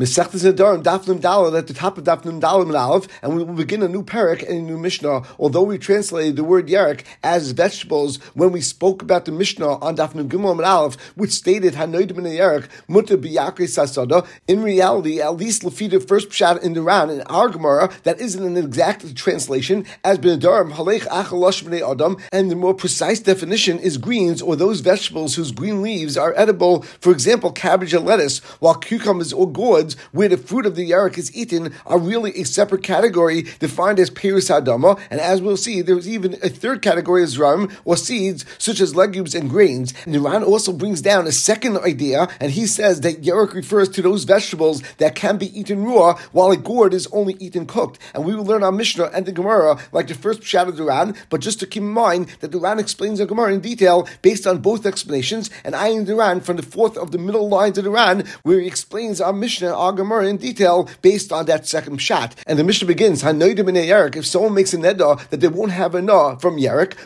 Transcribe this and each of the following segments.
Mesechtes Nedarim, Daf Nun at the top of Daf Nun Daled Aleph, and we will begin a new parak and a new Mishnah. Although we translated the word Yerek as vegetables when we spoke about the Mishnah on Daf Nun Gimel Aleph, which stated Hanoid Min Yerek Mutter Biyakri Sasada. In reality, at least Lafi the first pshat in the Ran in our Gemara, that isn't an exact translation as Benedarim Halech Achalosh Bnei Adam, and the more precise definition is greens or those vegetables whose green leaves are edible. For example, cabbage and lettuce, while cucumbers or gourds where the fruit of the yarek is eaten are really a separate category defined as Perus Hadama, and as we'll see, there's even a third category as Ram, or seeds, such as legumes and grains. And Iran also brings down a second idea, and he says that yarek refers to those vegetables that can be eaten raw, while a gourd is only eaten cooked. And we will learn our Mishnah and the Gemara like the first Pshat of the Ran, but just to keep in mind that the Ran explains the Gemara in detail based on both explanations, and I in the Ran from the fourth of the middle lines of the Ran, where he explains our Mishnah our Gemara in detail based on that second shot. And the Mishnah begins, Hanoidim in Yerek, if someone makes a neda that they won't have a na from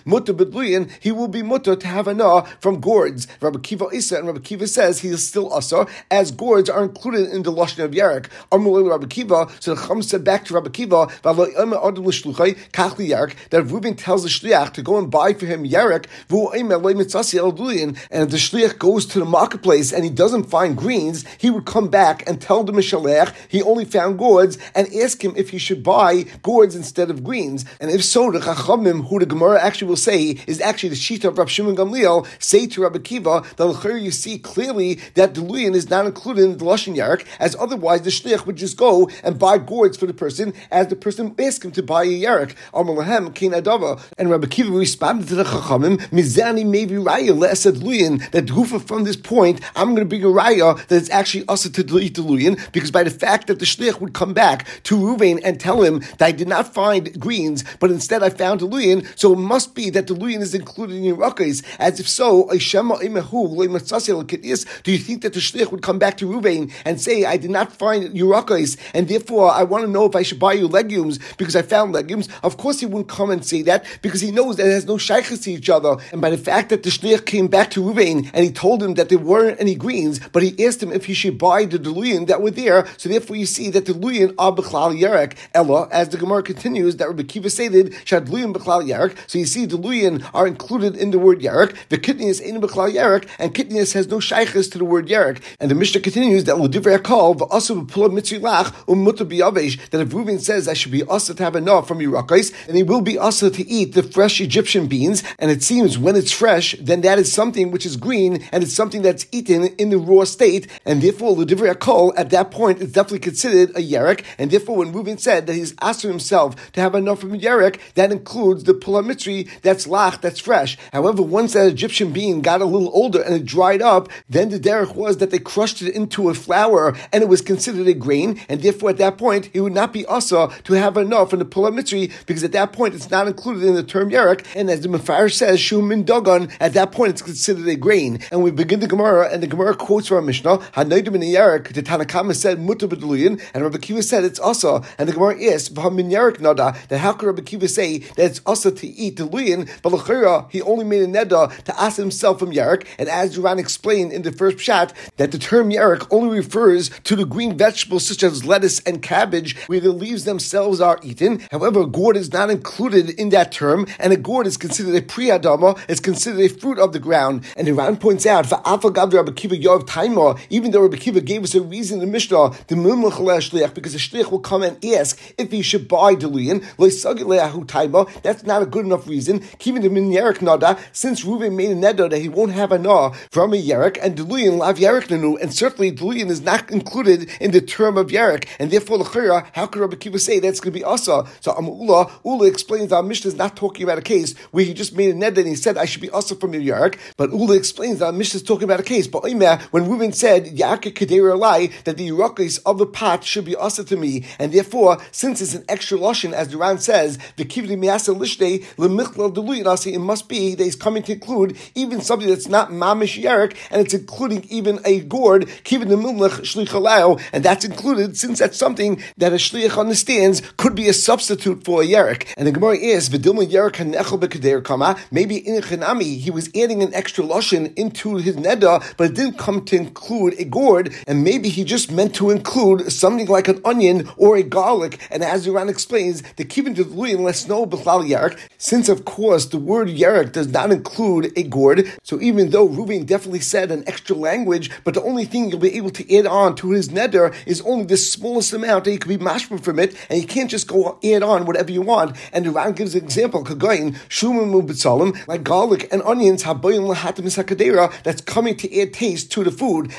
mutter bedluyin, he will be mutter to have a na from gourds. Rabbi Kiva Isa and Rabbi Kiva says he is still asa, as gourds are included in the Lashon of Yerek. Amrulay Rabbi Kiva, so the Chum said back to Rabbi Kiva, that Reuben tells the Shliach to go and buy for him Yerek, and if the Shliach goes to the marketplace and he doesn't find greens, he would come back and tell the Mishalech he only found gourds and ask him if he should buy gourds instead of greens. And if so, the Chachamim, who the Gemara actually will say is actually the Shita of Rav Shimon Gamliel, say to Rabbi Kiva that you see clearly that the Luyan is not included in the Lashon Yarek, as otherwise the Shlich would just go and buy gourds for the person as the person asked him to buy a Yarek. And Rabbi Kiva responded to the Chachamim, Mizani maybe Raya Le'esed Luyan, that Gufa from this point, I'm going to bring a Raya that it's actually us to eat the Because by the fact that the shlich would come back to Ruvain and tell him that I did not find greens, but instead I found a luyin, so it must be that the luyin is included in Yerakis. As if so, do you think that the shlich would come back to Ruvain and say, I did not find Yerakis, and therefore I want to know if I should buy you legumes because I found legumes? Of course he wouldn't come and say that because he knows that it has no shaykhs to each other. And by the fact that the shlich came back to Ruvain and he told him that there weren't any greens, but he asked him if he should buy the deluyan that were there. So therefore, you see that the luyin are b'chlal yerek. Ella, as the Gemara continues, that Rabbi Kiva stated shad luyin b'chlal yerek. So you see the luyin are included in the word yerek. The kitnius in b'chlal yerek, and kitnius has no shaykhs to the word yerek. And the Mishnah continues that l'divrei kol v'asu b'pula mitzilach umuta biyavesh. That if Reuven says I should be asa to have enough from Yerakais, and he will be asa to eat the fresh Egyptian beans. And it seems when it's fresh, then that is something which is green, and it's something that's eaten in the raw state, and therefore l'divrei kol at that point it's definitely considered a yerek, and therefore when Reuven said that he's asked himself to have enough from yerek, that includes the pulamitri that's lach, that's fresh. However, once that Egyptian bean got a little older and it dried up, then the derech was that they crushed it into a flour and it was considered a grain, and therefore at that point it would not be asa to have enough from the pulamitri because at that point it's not included in the term yerek, and as the Mefarish says, shumin dogon, at that point it's considered a grain. And we begin the Gemara, and the Gemara quotes from our Mishnah, Hanaidim in the yerek, the Tanakama said, and Rabbi Kiva said it's also, and the Gemara is V'hamin Yerik Nada, that how could Rabbi Kiva say that it's also to eat the luyin, but Lachira, he only made a neda to ask himself from Yerik, and as Duran explained in the first pshat, that the term Yerik only refers to the green vegetables such as lettuce and cabbage, where the leaves themselves are eaten. However, gourd is not included in that term, and a gourd is considered a priyadama, is considered a fruit of the ground. And Iran points out, even though Rabbi Kiva gave us a reason the Mishnah, the because the shlich will come and ask if he should buy deluyan. That's not a good enough reason. Keeping the min yerek nada, since Reuven made a neder that he won't have a na from a yerek, and deluyan lav yerek nanu, and certainly deluyan is not included in the term of yerek, and therefore how could Rabbi Kiva say that's going to be asa? So um, Amula Ula explains our Mishnah is not talking about a case where he just made a neder and he said I should be asa from a yerek, but Ula explains that Mishnah is talking about a case. But when Reuven said Yaakeh Kedera that the Yerakis of the pot should be also to me, and therefore, since it's an extra lashon, as the Duran says, the kivri miasa lishte lemichlal deluyinasi, it must be that he's coming to include even something that's not mamish yerik, and it's including even a gourd kivri nemilach shlichalao, and that's included since that's something that a shliach understands could be a substitute for a yerik. And the Gemara is v'dilma yerik hanechel b'kader kama. Maybe in chanami he was adding an extra lashon into his neda, but it didn't come to include a gourd, and maybe he just just meant to include something like an onion or a garlic. And as Iran explains, the kivin deluyin less no b'chlal yarek, since of course the word yarek does not include a gourd. So even though Reuven definitely said an extra language, but the only thing you'll be able to add on to his neder is only the smallest amount that you can be mashma from it, and you can't just go add on whatever you want. And Iran gives an example, kagayin shumim ubitzalim, like garlic and onions, habayim lahatim sakadera, that's coming to add taste to the food.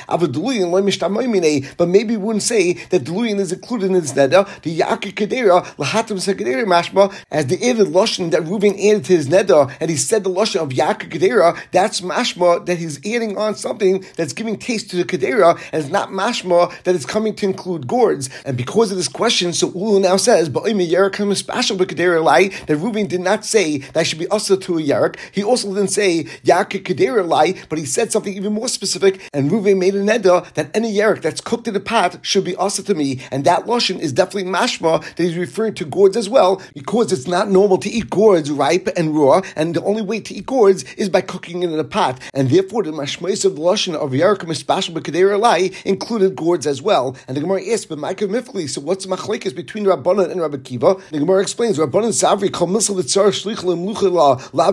But maybe we wouldn't say that deluyin is included in this neder. The yakir kedera lahatim sakadera mashma as the added lashon that Reuven added to his neder, and he said the lashon of yakir kedera. That's mashma that he's adding on something that's giving taste to the kedera, and it's not mashma that it's coming to include gourds. And because of this question, so Ulu now says, but special Kedera Lai, that Reuven did not say that should be also to a yarak. He also didn't say yakir kedera lai, but he said something even more specific. And Reuven made a neder that any yarak that's cooked in a pot should be also to me, and that lashon is definitely mashma that he's referring to gourds as well, because it's not normal to eat gourds ripe and raw, and the only way to eat gourds is by cooking it in a pot, and therefore the mashmais of lashon of yarak mispashal b'kedera lai included gourds as well. And the Gemara asks, but Micah Mifli, so what's the machlekes between Rabbanan and Rabbi Kiva? The Gemara explains, Rabbanan Savri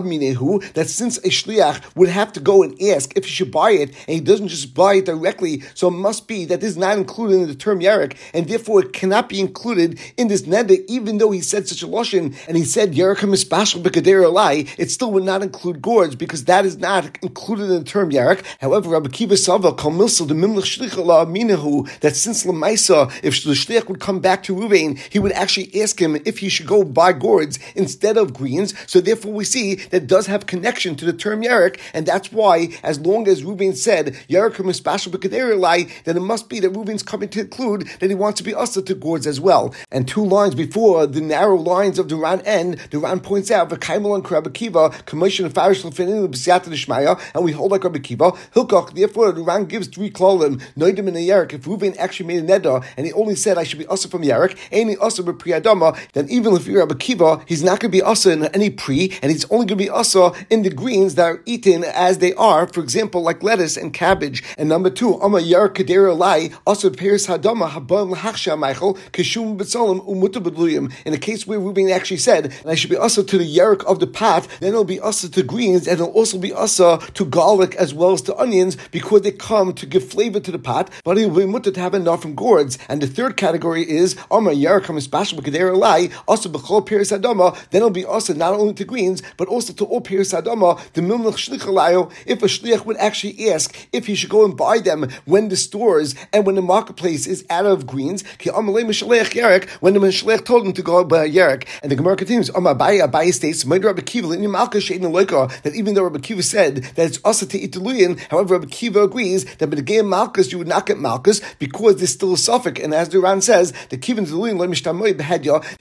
minehu, that since a shliach would have to go and ask if he should buy it, and he doesn't just buy it directly, so it must be that this is not included in the term yarak, and therefore it cannot be included in this neder, even though he said such a lashon, and he said yarak mispashal b'kader lai, it still would not include gourds, because that is not included in the term yarak. However, Rabbi Kiva Sava kol milsel the mimlich shlich lav minehu, that since lemaisa, if the shliach would come back to Ruvain, he would actually ask him if he should go buy gourds instead of greens. So therefore, we see that does have connection to the term Yarek, and that's why, as long as Reuven said Yarek mispashal b'kaderelai, then it must be that Reuven's coming to conclude that he wants to be usher to gourds as well. And two lines before the narrow lines of Duran end, Duran points out v'kaimel and Kiva commission of farish lefinin b'siyata d'shmaya, and we hold like Rabbi Kiva hilkach. Therefore, Duran gives three klolim noidim in a. If Reuven actually made a neder and he only said I should be usher from Yarek, any usher b'priyadama, then even if you're Rabbi Kiva, he's not going to be usher in any pre, and he's only going to be usher in the greens that are eaten as they are, for example, like lettuce and cabbage. And number two, Ama Yar Kedera Lai, also Paris Hadama, Habam Lahachsha Michael, Kishum Betzolim, Umutabadluyim. In the case where Ruben actually said, and I should be also to the yark of the pot, then it'll be also to greens, and it'll also be also to garlic as well as to onions, because they come to give flavor to the pot, but it will be mutter to have enough from gourds. And the third category is Ama Yar Kamis Bashal Kedera Lai, also Bechol Paris Hadama, then it'll be also not only to greens, but also to all Paris Hadama, the Milnach Shlichalayo, if a shliach would actually ask if he should go and buy them when the stores and when the marketplace is out of greens, when the Mishleach told him to go buy Yerek. And the Gemara continues, Abai, Abai states, that even though Rabbi Kiva said that it's also to eat deluyan, however, Rabbi Kiva agrees that by the game Malchus you would not get Malchus because there's still a suffix. And as Duran says, the Kiva deluyan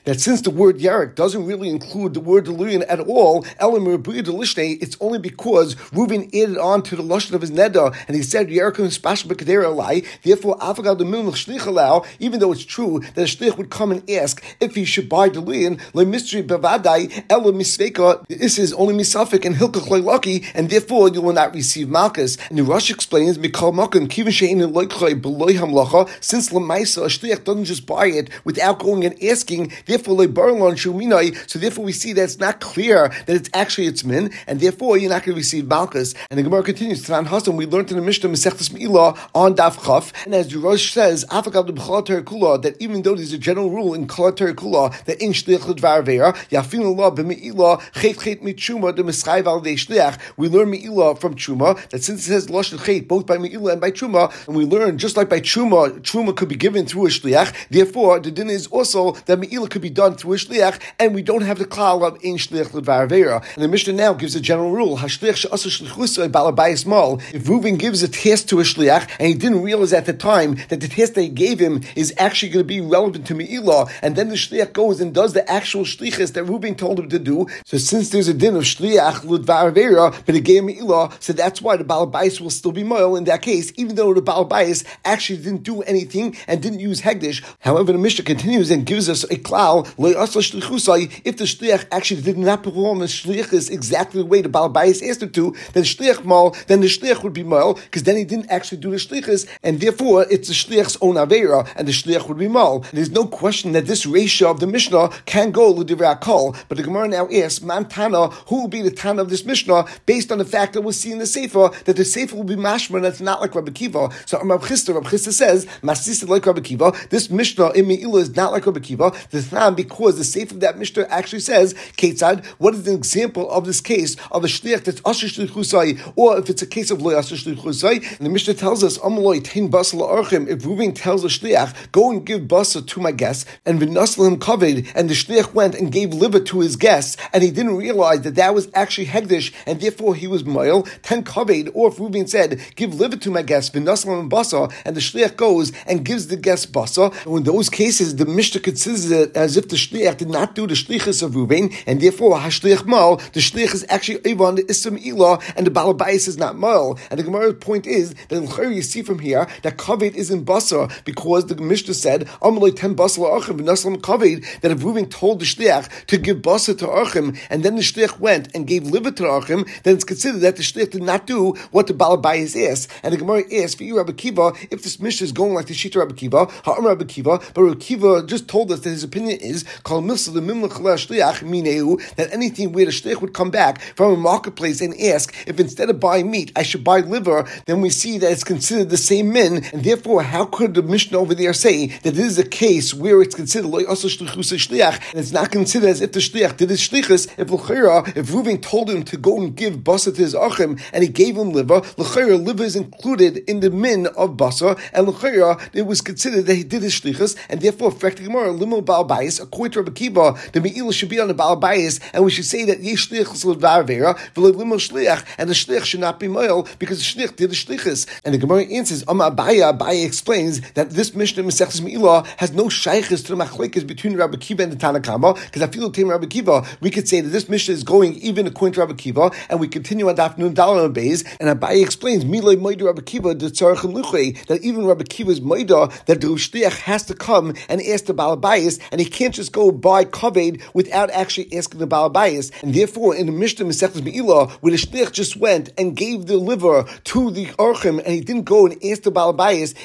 that since the word Yerek doesn't really include the word deluyan at all, it's only because Reuven added on to the lashon of his neder, and he said Yerikim special lai. Therefore, Afagad the Milch Shlich allow, even though it's true that a shlich would come and ask if he should buy deluyan, le mystery bevadai ela misveka. This is only misafik and hilkach lucky, and therefore you will not receive malchus. And the Rosh explains mikol makom kivin shein loichloi beloy hamlacha. Since lemaisa a shlich doesn't just buy it without going and asking, therefore le barlon shuminai. So therefore we see that it's not clear that it's actually its min, and therefore you're not going to receive malchus. And the Gemara continues, Tanan Hasan, we learned in the Mishnah Mesechtes Me'ilah on Daf Chaf, and as the Rosh says, that even though there's a general rule in Kula Kula that in Shliach Ledvar Vera, Yafin Allah b'Me'ilah Chet Chet Mitchuma de Mischayv Al Shliach, we learn Me'ilah from Chuma, that since it says Lashon Chet, both by Me'ilah and by Chuma, and we learn just like by Chuma, Chuma could be given through a Shliach, therefore the din is also that Me'ilah could be done through a Shliach, and we don't have the Klal of in Shliach Ledvar Vera. And the Mishnah now gives a general rule, Hashliach She'asa Shlichusa Balabayis Mal, if Reuven gives a test to a shliach and he didn't realize at the time that the test they gave him is actually going to be relevant to Me'ilah, and then the shliach goes and does the actual shlichus that Reuven told him to do. So since there's a din of shliach ludvar vera, but he gave Me'ilah, so that's why the balabais will still be moil in that case, even though the balabais actually didn't do anything and didn't use hegdish. However, the Mishnah continues and gives us a klal if the shliach actually did not perform the shlichus exactly the way the balabais asked him to, then shliach mal, then the shliach would be mal, because then he didn't actually do the shlichus, and therefore it's the shliach's own avera, and the shliach would be mal. There's no question that this ratio of the Mishnah can go l'divrei kol, but the Gemara now asks, Man Tana, who will be the Tana of this Mishnah, based on the fact that we'll see in the Sefer that the Sefer will be mashma and it's not like Rabbi Kiva. So Rabbi Chisda, Rabbi Chisda says, Masisa like Rabbi Kiva, this Mishnah in Me'ilah is not like Rabbi Kiva, the Than, because the Sefer of that Mishnah actually says, Ketzad, what is an example of this case of a shliach that's Asher Shlichusai, or if it's a case of Loy Asher Shlichusai, and the Mishnah tells us, Amaloi Tain Basal If Reuven tells the shliach, go and give basa to my guests, and Vinaslim covered, and the shliach went and gave liver to his guests, and he didn't realize that that was actually Hegdish, and therefore he was mile, ten covered, or if Reuven said, give liver to my guests, Vinaslim and basa, and the shliach goes and gives the guests basa, in those cases, the Mishnah considers it as if the shliach did not do the shlichus of Reuven, and therefore hashliach mal, the shliach is actually Avon, the Isam Ilah, and the Balabais is not mal. And the Gemara's point is that you see from here that kaved is in basar because the Mishnah said Amalei ten basar archim v'naslam kaved that if Reuven told the shliach to give basar to archim and then the shliach went and gave liver to archim, then it's considered that the shliach did not do what the Balabais asked. And the Gemara asks for you, Rabbi Kiva, if this Mishnah is going like the Shita Rabbi Kiva, Ha'am Rabbi Kiva, but Rabbi Kiva just told us that his opinion is Kol Milsa the Shliach that anything where the shliach would come back from a marketplace and ask if instead of buying meat I should buy liver, then we see that it's considered the same min, and therefore how could the Mishnah over there say that this is a case where it's considered loy also shliach and it's not considered as if the shliach did his shlichus if l'chira if Reuven told him to go and give basa to his achim and he gave him liver l'chira liver is included in the min of basa and l'chira it was considered that he did his shlichus and therefore fractic gemara limo bal bias according to Rabbi Kiva the meila should be on the bal bias and we should say that yesh shlichus l'varvera v'limo shliach and the shlich should not be moil because the shlich did the shlichus. And the Gemara answers Amma Abaya explains that this Mishnah Mesechus Me'ilah has no shaykhs to the machlekes between Rabbi Kiva and the Tanakama because I feel like Rabbi Kiva we could say that this Mishnah is going even according to Rabbi Kiva and we continue on Daf Nun Dalal Beis and Abaya explains Milay Moida Rabbi Kiva the that even Rabbi Kiva's Moida that the Shliach has to come and ask the Balabayas and he can't just go buy Kaved without actually asking the Balabayas and therefore in the Mishnah Mesechus Me'ilah where the Shliach just went and gave the liver to the Archim and he didn't go and ask the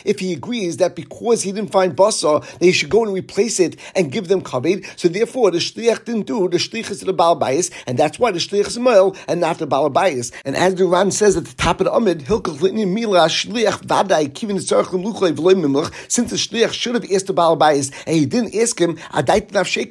If he agrees that because he didn't find Basa, that he should go and replace it and give them Kaved. So therefore, the Shliach didn't do, the Shliach is the Balabayas, and that's why the Shliach is Mil and not the Balabayas. And as the Ran says at the top of the Amid, Hilkach Mila Shliach Vadai Kivin since the Shliach should have asked the Balabayas and he didn't ask him, Adait Nafshei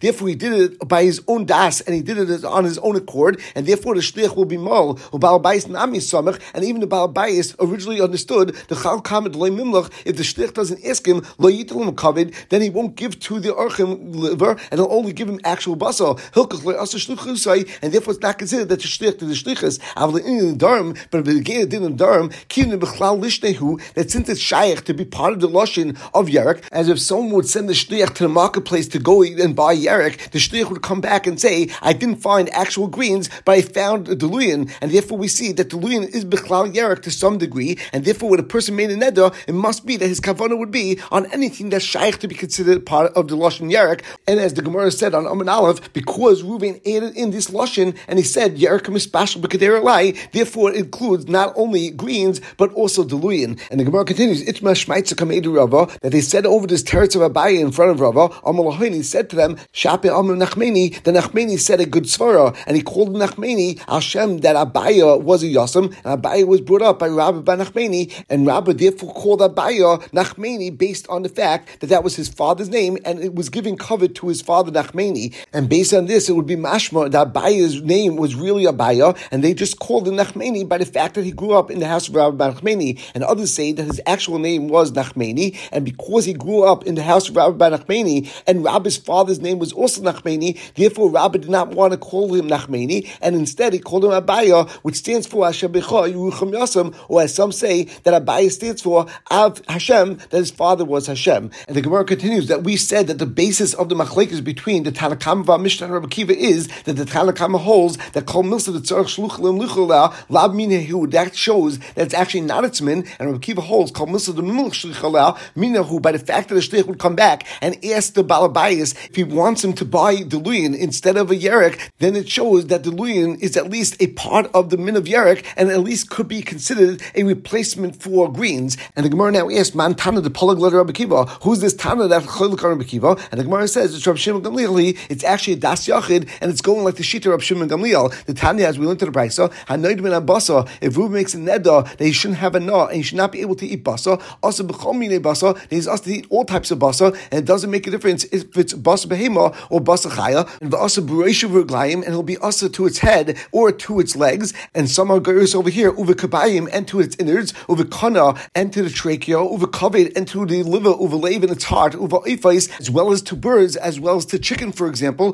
therefore he did it by his own das and he did it on his own accord, and therefore the Shliach will be Mal, Nami Samach, and even the Balabayas originally understood the Chal Loy Mimlach, if the Shliach doesn't ask him, Lo Yitalim Kaved, then he won't give to the Archim liver, and he'll only give him actual basal. Hilkach Loy Asa Shluchusai, and therefore it's not considered that the Shliach did the Shlichas, Avle in Durham, but if the Gea did in Durham, Kivin Bechlal Lishnehu, that since it's Shaykh to be part of the Lashon of Yerek, as if someone would send the Shliach to the marketplace to go and buy Yerek, the Shliach would come back and say, I didn't find actual greens, but I found a Deluyan, and therefore we see that Deluyan is Bechlal Yerek to some degree, and therefore when a person made a neder, it must be that his kavanah would be on anything that's shaykh to be considered part of the lashon yerek. And as the Gemara said on Amin Aleph, because Reuven added in this lashon and he said yerek b'kader lai, therefore it includes not only greens but also deluyan. And the Gemara continues, Itma shmaitza kamedu Rava that they said over this teretz of Abaye in front of Rava. Amalahini said to them, Shape Amr Nachmeni. The Nachmeni said a good svara, and he called Nachmeni Hashem that Abaya was a yasam, and Abaya was brought up by Rabbi Nachmeni, and Rabbi therefore called Abaya Nachmeni based on the fact that that was his father's name, and it was giving cover to his father Nachmeni. And based on this, it would be mashma that Abaya's name was really Abaya, and they just called him Nachmeni by the fact that he grew up in the house of Rabbi Nachmeni. And others say that his actual name was Nachmeni, and because he grew up in the house of Rabbi Nachmeni, and Rabbi's father's name was also Nachmeni, therefore Rabbi did not want to call him Nachmeni, and instead he called him Abaya, which stands for Becha Yerucham Yasam, or as some say that Abaya stands for Av Hashem, that his father was Hashem. And the Gemara continues that we said that the basis of the machlekes between the Tanakam of Mishnah and Rabbi Kiva is that the Tanakam holds that Kol Milsa the Tzarech Shluchlim Luchala Lab Minahu. That shows that it's actually not its min, and Rabbi Kiva holds Kol Milsa the Mimlch Shluchala Minahu by the fact that the Shtech would come back and ask the Balabayas if he wants him to buy Deluyan instead of a Yerek, then it shows that Deluyan is at least a part of the min of Yerek and at least could be considered a replacement for greens. And the Gemara now asks, Man Tana the Polag letter Rabbi Kiva. Who's this Tana that Cholik Rabbi Kiva? And the Gemara says it's Rabbi Shimon Gamliel. It's actually a Das Yachid, and it's going like the Shita of Shimon Gamliel. The Tanya, as we learned to the Brisa, Hanoid Ben Abasa. If Ruben makes a neda that he shouldn't have a na and he should not be able to eat basa, also b'chomine basa, he's asked to eat all types of basa, and it doesn't make a difference if it's basa behema or basa chaya, and v'asa b'reisha v'rglayim, and he'll be asa to its head or to its legs, and some are over here uve and to its innards, uve kana and to the trachea, uve kaved and to the liver, uve lave in its heart, uve ifais, as well as to birds, as well as to chicken, for example.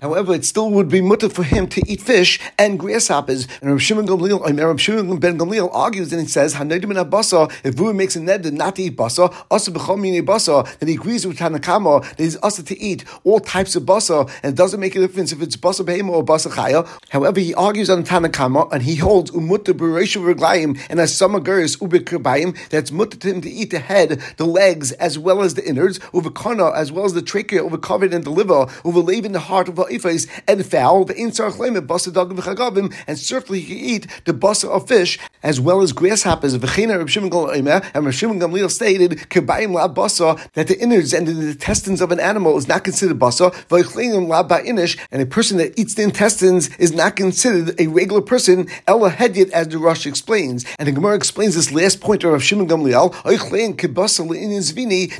However, it still would be mutter for him to eat fish and grasshoppers. And Rav Shimon Gamliel, Rav Shimon ben Gamliel argues and he says, Hanodim in basa. If Ruben makes a ned not to eat basa, also b'chom basa, then he agrees with Tanakama that he's also to eat all types of basa, and it doesn't make a difference if it's basa behema or basa chaya. However, he argues on Tanakama and he holds umutta reglayim and as some aguris ubikirbayim that's mutta to him to eat the head, the legs, as well as the innards, uvikana, as well as the trachea, covered in the liver, uvilave in the heart of ifais and fowl, the insar chleim basa dagim v'chagavim, and certainly he can eat the basa of fish as well as grasshoppers. V'china Reb Shimon and Reb Shimon stated kibayim la basa that the innards and the intestines of an animal is not considered basa. V'chleinim la ba'inish, and a person that eats the intestines is not considered a regular person. Ella hedyet, as the Rosh explains, and the Gemara explains this last point of Shimon Gamliel.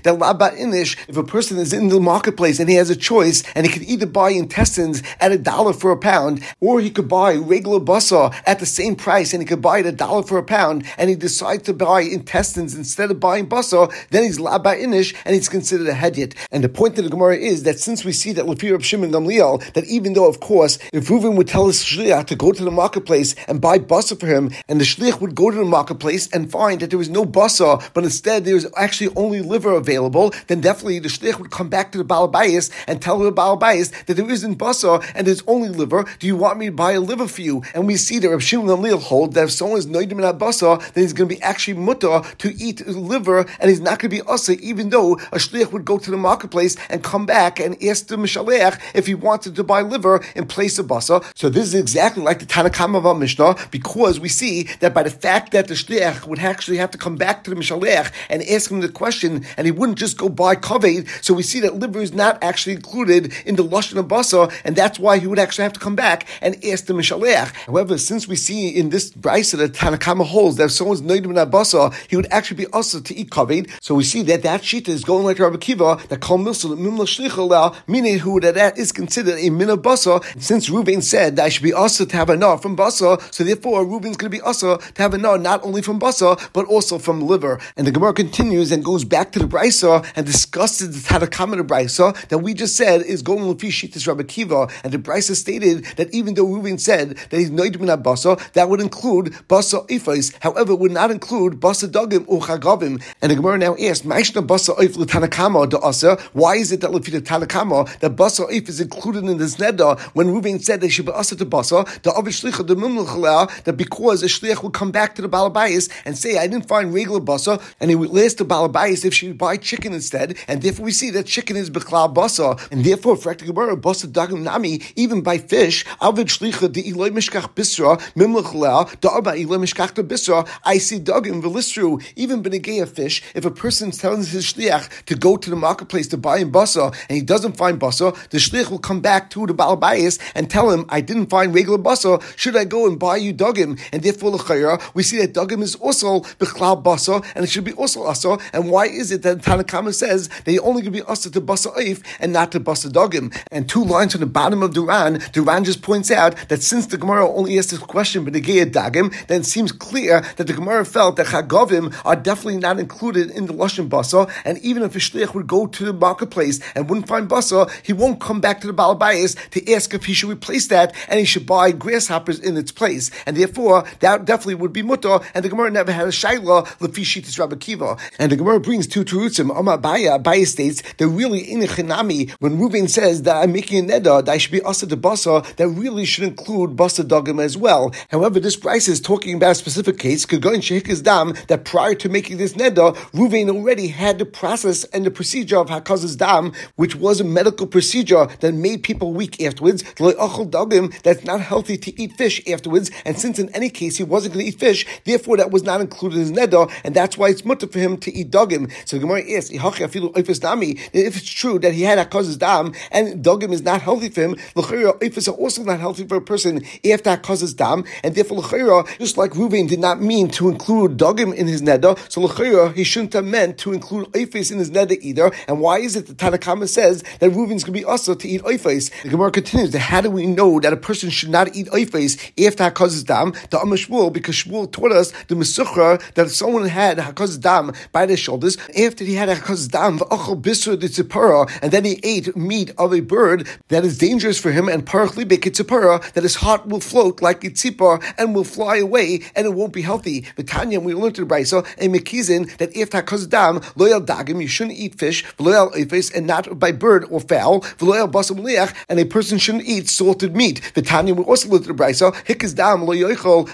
That la ba'inish. If a person is in the marketplace and he has a choice, and he could either buy intestines at a dollar for a pound, or he could buy regular basa at the same price, and he could buy it a dollar for a pound, and he decides to buy intestines instead of buying basa, then he's laba inish, and he's considered a hedyet. And the point of the Gemara is that since we see that Lefir of Shimon Gamliel, that even though, of course, if Reuven would tell his shliach to go to the marketplace and buy basa for him, and the shliach would go to the marketplace and find that there was no basa, but instead there was actually only liver available, then definitely the shliach would come back to the balabayas and tell the balabayas that there isn't basa and there's only liver. Do you want me to buy a liver for you? And we see that Rav Shimon Gamliel hold that if someone is noidim in basa, then he's going to be actually mutter to eat liver, and he's not going to be asa, even though a shliach would go to the marketplace and come back and ask the mishalech if he wanted to buy liver in place of basa. So this is exactly like the Tanakama of our Mishnah, because we see that by the fact that the shliach would actually have to come back to the mishalech and ask him the question, and he wouldn't just go buy kaved. So we see that liver is not actually included in the lashon of basa, and that's why he would actually have to come back and ask the mishalech. However, since we see in this brisa that Tanakama holds that if someone's noidim basa, he would actually be also to eat kaved. So we see that that shita is going like Rabbi Kiva that kol milsul mimla shlicha meaning who that that is considered a min of basa. Since Reuben said that I should be also to have enough from basa, so therefore Reuben's going to be also to have a not only from basa but also from liver. And the Gemara continues and goes back to the brisa and discusses the Tanakama of brisa that we just said is going with shitas Rabbi Kiva, and the brisa stated that even though Reuben said that he's noidim basa, that would include basa ifais. However, it would not include basa dogim or chagavim. And the Gemara now asks, Ma'ishna basa if l'tanakama da'asa. Why is it that l'fita tanakama that basa if is included in this neda when Reuben said they should be asa to basa the avish the that because a shliach would come back to the balabayas and say I didn't find regular basa and he would list the balabayas if she would buy chicken instead and therefore we see that chicken is b'klal basa and therefore for Gemara basa dagim nami even by fish avid shlicha the iloy mishkach bisra mimlachala the arba iloy mishkach the bisra I see dagim velistru even benegay fish if a person tells his shliach to go to the marketplace to buy in basa and he doesn't find basa the shliach will come back to the balabayas and tell him I didn't find regular basa should I go and buy you dagim and therefore l'chayra we see that dagim is also b'chlal basa and it should be also asa and why is it that Tanakama says that you only to be asa to basa oif and not to basa dagim and two lines from the bottom of Duran Duran just points out that since the Gemara only asked this question but the negay dagim then it seems clear that the Gemara felt that chagavim are definitely not included in the lashon basa and even if a shliach would go to the marketplace and wouldn't find basa he won't come back to the balabayas to ask if he should replace that and he should buy grasshoppers in its place. And therefore that definitely would be and the Gemara never had a shaila lefishitis Rabbi Kiva. And the Gemara brings two terutzim. Amar Abaya Abaya states that really in a chinami when Reuben says that I'm making a neda that I should be asa to basa that really should include basa dogim as well. However this price is talking about a specific case Kagoin Shehikas Dam that prior to making this neda Reuven already had the process and the procedure of Hakaz's Dam which was a medical procedure that made people weak afterwards. That's not healthy to eat fish afterwards. And since in any case he wasn't going to eat fish Therefore, that was not included in his neder, and that's why it's mutter for him to eat dogim. So the Gemara asks, if it's true that he had a causes dam and dogim is not healthy for him, ifis are also not healthy for a person if that causes dam, and therefore just like Ruvain did not mean to include dogim in his neder, so he shouldn't have meant to include ifis in his neder either. And why is it that Tanakama says that Ruvain's going to be also to eat ifis? The Gemara continues. How do we know that a person should not eat ifis if that causes dam? The Amashmuel because Shmuel taught us the Mesuchra that someone had hakaz dam by their shoulders after he had hakaz dam v'achol bisur the tzipara and then he ate meat of a bird that is dangerous for him and parach libe kitzipara that his heart will float like a tzipar and will fly away and it won't be healthy. Tanya, we learned to the brisa a mekizin that if hakaz dam loyal dagim you shouldn't eat fish loyal ifis and not by bird or fowl loyal basam liach and a person shouldn't eat salted meat. Tanya, we also learned to the brisa hikaz dam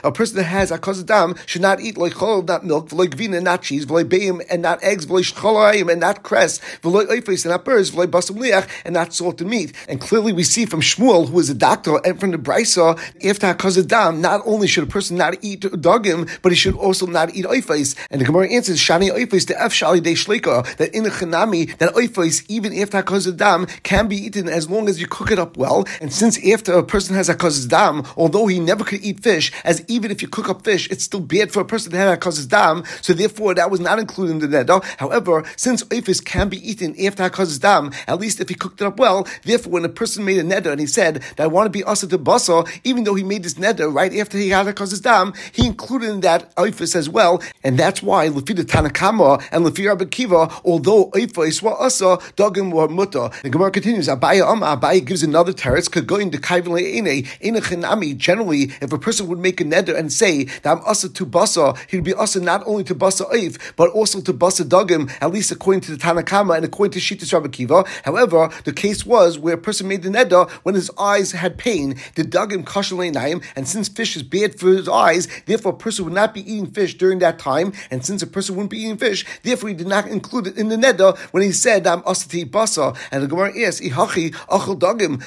a person that has hakaz dam should not eat like chol, not milk, v'loy gvina, not cheese, v'loy beim, and not eggs, v'loy shcholayim, and not cress, v'loy oifes, and not birds, v'loy basam liach, and not salted meat. And clearly we see from Shmuel, who is a doctor, and from the Brisa, after hakaz dam, not only should a person not eat dogim, but he should also not eat oifes. And the Gemara answers, shani oifes, the f shali de shleka, that in the chanami, that oifes, even after hakaz dam, can be eaten as long as you cook it up well. And since after a person has hakaz dam, although he never could eat fish, as even if you cook up fish, it's still bad for a person to have Hakaz's dam, so therefore that was not included in the neder. However, since oifis can be eaten after Hakaz's dam, at least if he cooked it up well, therefore when a person made a neder and he said that I want to be asa to basa, even though he made this neder right after he had Hakaz's dam, he included in that oifis as well, and that's why Lefi the Tanakama and Lefi Rabbi Kiva, although oifis were asa, dogim were muta. The Gemara continues, Abaya Amma, Abaya gives another teretz, could go into Kaivin Le'ene, generally, if a person would make a neder and say that I'm asa to basa, he'd be asa not only to basa oif, but also to basa dogim, at least according to the Tanakama and according to Shittis Rabbi Kiva. However, the case was where a person made the neder when his eyes had pain, the dogim kashal naim, and since fish is bad for his eyes, therefore a person would not be eating fish during that time, and since a person wouldn't be eating fish, therefore he did not include it in the neder when he said I'm asa to basa. And the Gemara is ihachi achel dogim.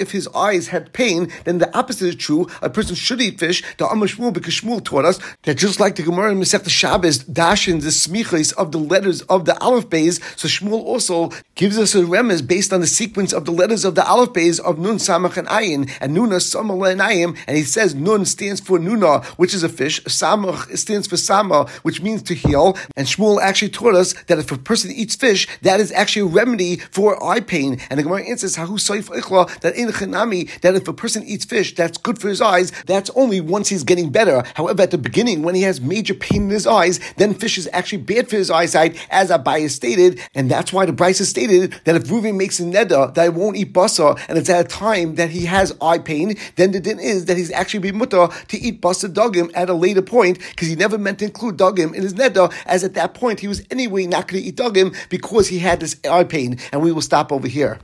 If his eyes had pain, then the opposite is true. A person should eat fish. The Amashmul because Shmuel taught us that just like the Gemara in Masechta Shabbos dashes the smichas of the letters of the Aleph Bays, so Shmuel also gives us a remez based on the sequence of the letters of the Aleph Bays of Nun, Samach, and Ayin, and Nuna, Samala, and Ayim, and he says Nun stands for Nuna, which is a fish, Samach stands for Sama, which means to heal, and Shmuel actually taught us that if a person eats fish, that is actually a remedy for eye pain, and the Gemara answers Hahu Saif Ichla, that in Chanami, that if a person eats fish, that's good for his eyes, that's only once he's getting better. However, at the beginning, when he has major pain in his eyes, then fish is actually bad for his eyesight, as Abaye stated, and that's why the Bryce has stated that if Reuven makes a neder that he won't eat basa, and it's at a time that he has eye pain, then the din is that he's actually be mutter to eat basa dogim at a later point, because he never meant to include dogim in his neder, as at that point he was anyway not going to eat dogim because he had this eye pain. And we will stop over here.